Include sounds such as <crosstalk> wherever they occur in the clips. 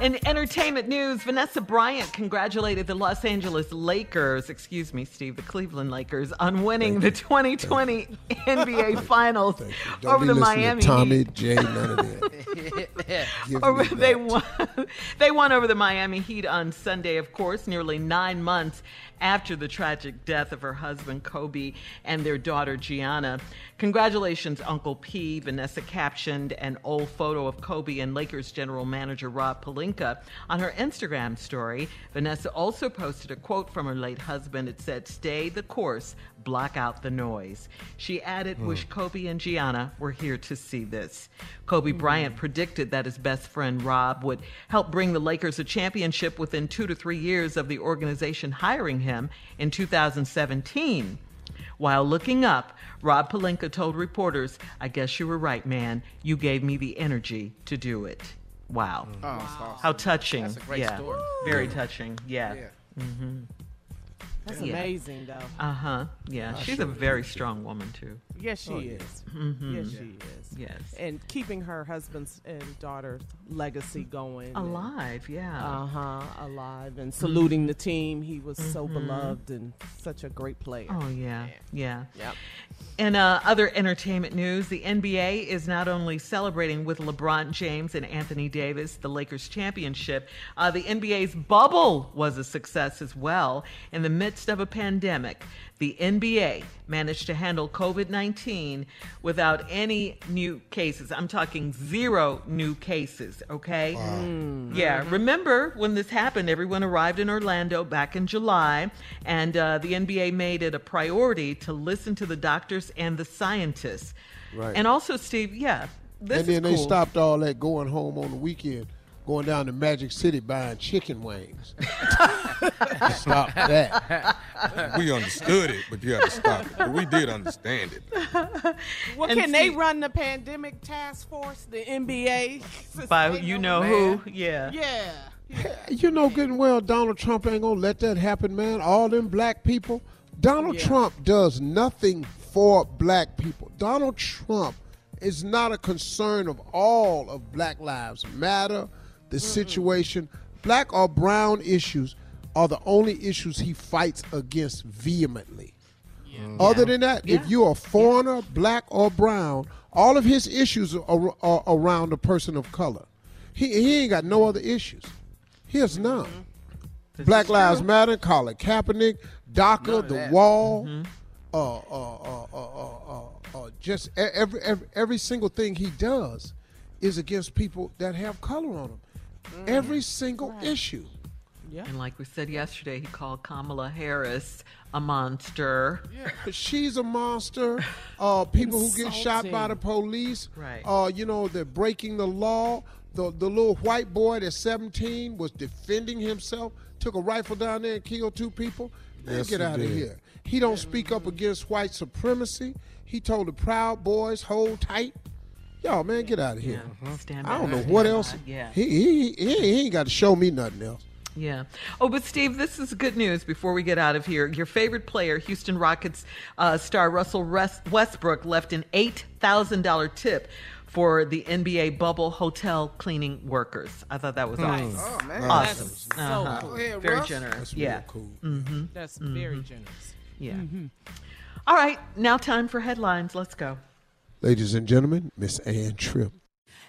In entertainment news, Vanessa Bryant congratulated the Los Angeles Lakers, excuse me, Steve, the Cleveland Lakers, on winning the 2020 NBA Finals over the Miami Tommy Heat. J. None <laughs> of that. Over- they won. <laughs> They won over the Miami Heat on Sunday, of course, nearly nine months after the tragic death of her husband Kobe and their daughter Gianna. Congratulations, Uncle P. Vanessa captioned an old photo of Kobe and Lakers general manager Rob Pelinka on her Instagram story. Vanessa also posted a quote from her late husband. It said, "Stay the course, block out the noise." She added, hmm. "Wish Kobe and Gianna were here to see this." Kobe hmm. Bryant predicted that his best friend Rob would help bring the Lakers a championship within two to three years of the organization hiring him in 2017. While looking up, Rob Pelinka told reporters, I guess you were right, man. You gave me the energy to do it. Wow. Oh, that's awesome. How touching. That's a great yeah. story. Very touching. Yeah. hmm That's Yeah. amazing, though. Uh huh. Yeah. I She's sure a very strong woman, too. Yes, she Oh, is. Mhm. Yes, she is. Yes. And keeping her husband's and daughter's legacy going. and- Alive, yeah. Uh huh. Alive and saluting the team. He was so Mhm. beloved and such a great player. Oh yeah, yeah. Yep. In uh, other entertainment news, the NBA is not only celebrating with LeBron James and Anthony Davis the Lakers championship, uh, the NBA's bubble was a success as well. In the midst of a pandemic, the NBA managed to handle COVID 19 without any new cases. I'm talking zero new cases, okay? Yeah, remember when this happened, everyone arrived in Orlando back in July, and uh, the NBA made it a priority to listen to the doctors and the scientists. Right. And also, Steve, yeah, this and then is they cool. stopped all that going home on the weekend. going down to Magic City buying chicken wings. <laughs> stop that. We understood it, but you had to stop it. But we did understand it. Well, And can they run the pandemic task force, the NBA? <laughs> By you know know the who? man? Yeah. Yeah. You know good and well Donald Trump ain't gonna let that happen, man. All them black people. Donald Yeah. Trump does nothing for black people. Donald Trump is not a concern of all of Black Lives Matter, the situation. Black or brown issues are the only issues he fights against vehemently. Other than that, if you're a foreigner, black or brown, all of his issues are, are around a person of color. He, he ain't got no other issues. He has none. Black Lives Matter, Colin Kaepernick, DACA, the wall, uh, uh, uh, uh, uh, uh, uh, just e- every, every every single thing he does is against people that have color on them. Every single issue. Yeah. And like we said yesterday, he called Kamala Harris a monster. Yeah. <laughs> She's a monster. <laughs> Uh, people who get shot by the police. Right. Uh, you know, they're breaking the law. The the little white boy that's 17 was defending himself. Took a rifle down there and killed two people. Man, Yes, get out of did. here. He don't speak up against white supremacy. He told the Proud Boys, hold tight. Y'all, man, get out of here. Stand I don't know what else. Yeah. He, he, he, he ain't got to show me nothing else. Yeah. Oh, but Steve, this is good news before we get out of here. Your favorite player, Houston Rockets uh, star Russell Westbrook, left an $8,000 tip for the NBA bubble hotel cleaning workers. I thought that was awesome. Oh, man. Awesome. That's Uh-huh. so cool. Very generous. That's yeah. real cool. Mm-hmm. That's very generous. Yeah. All right. Now, time for headlines. Let's go. Ladies and gentlemen, Miss Ann Tripp.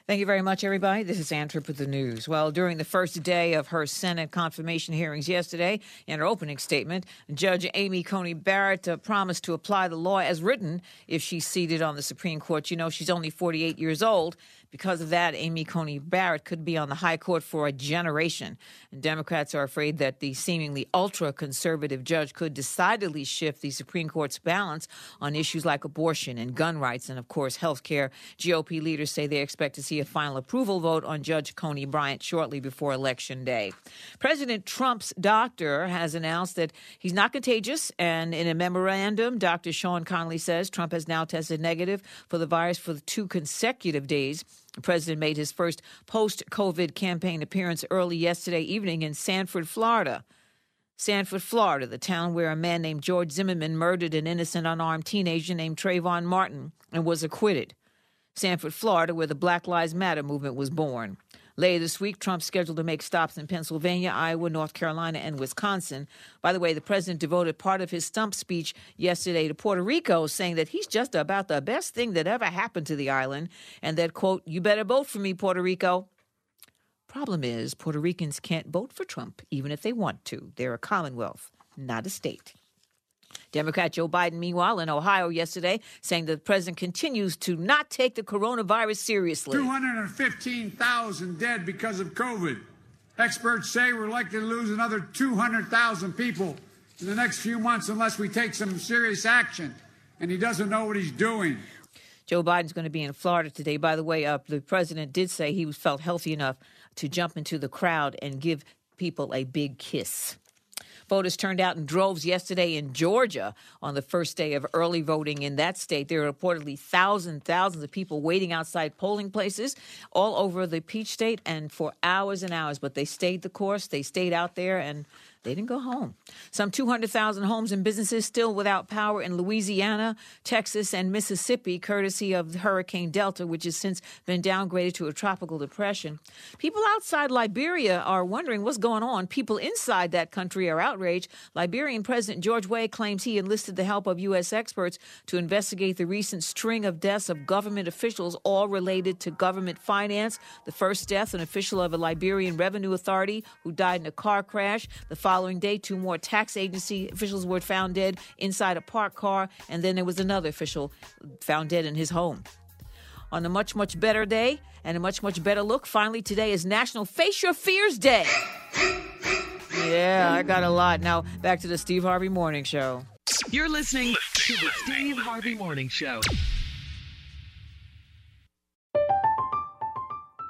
Thank you very much, everybody. This is Ann Tripp with the news. Well, during the first day of her Senate confirmation hearings yesterday, in her opening statement, Judge Amy Coney Barrett uh, promised to apply the law as written if she's seated on the Supreme Court. You know, she's only 48 years old. Because of that, Amy Coney Barrett could be on the high court for a generation. And Democrats are afraid that the seemingly ultra conservative judge could decidedly shift the Supreme Court's balance on issues like abortion and gun rights and, of course, health care. GOP leaders say they expect to see a final approval vote on Judge Coney Bryant shortly before Election Day. President Trump's doctor has announced that he's not contagious, and in a memorandum, Dr. Sean Conley says Trump has now tested negative for the virus for two consecutive days. The president made his first post COVID campaign appearance early yesterday evening in Sanford, Florida. Sanford, Florida, the town where a man named George Zimmerman murdered an innocent unarmed teenager named Trayvon Martin and was acquitted. Sanford, Florida, where the Black Lives Matter movement was born. Later this week, Trump's scheduled to make stops in Pennsylvania, Iowa, North Carolina, and Wisconsin. By the way, the president devoted part of his stump speech yesterday to Puerto Rico, saying that he's just about the best thing that ever happened to the island, and that, quote, you better vote for me, Puerto Rico. Problem is, Puerto Ricans can't vote for Trump, even if they want to. They're a commonwealth, not a state. Democrat Joe Biden, meanwhile, in Ohio yesterday, saying the president continues to not take the coronavirus seriously. 215,000 dead because of COVID. Experts say we're likely to lose another 200,000 people in the next few months unless we take some serious action. And he doesn't know what he's doing. Joe Biden's going to be in Florida today. By the way, uh, the president did say he felt healthy enough to jump into the crowd and give people a big kiss. Voters turned out in droves yesterday in Georgia on the first day of early voting in that state. There are reportedly thousands, thousands of people waiting outside polling places all over the Peach State and for hours and hours. But they stayed the course. They stayed out there and they didn't go home. Some 200,000 homes and businesses still without power in Louisiana, Texas, and Mississippi, courtesy of Hurricane Delta, which has since been downgraded to a tropical depression. People outside Liberia are wondering what's going on. People inside that country are outraged. Liberian President George Weah claims he enlisted the help of U.S. experts to investigate the recent string of deaths of government officials, all related to government finance. The first death, an official of a Liberian revenue authority who died in a car crash. The following day, two more tax agency officials were found dead inside a parked car, and then there was another official found dead in his home. On a much, much better day and a much, much better look, finally today is National Face Your Fears Day. Yeah, I got a lot. Now, back to the Steve Harvey Morning Show. You're listening to the Steve Harvey Morning Show.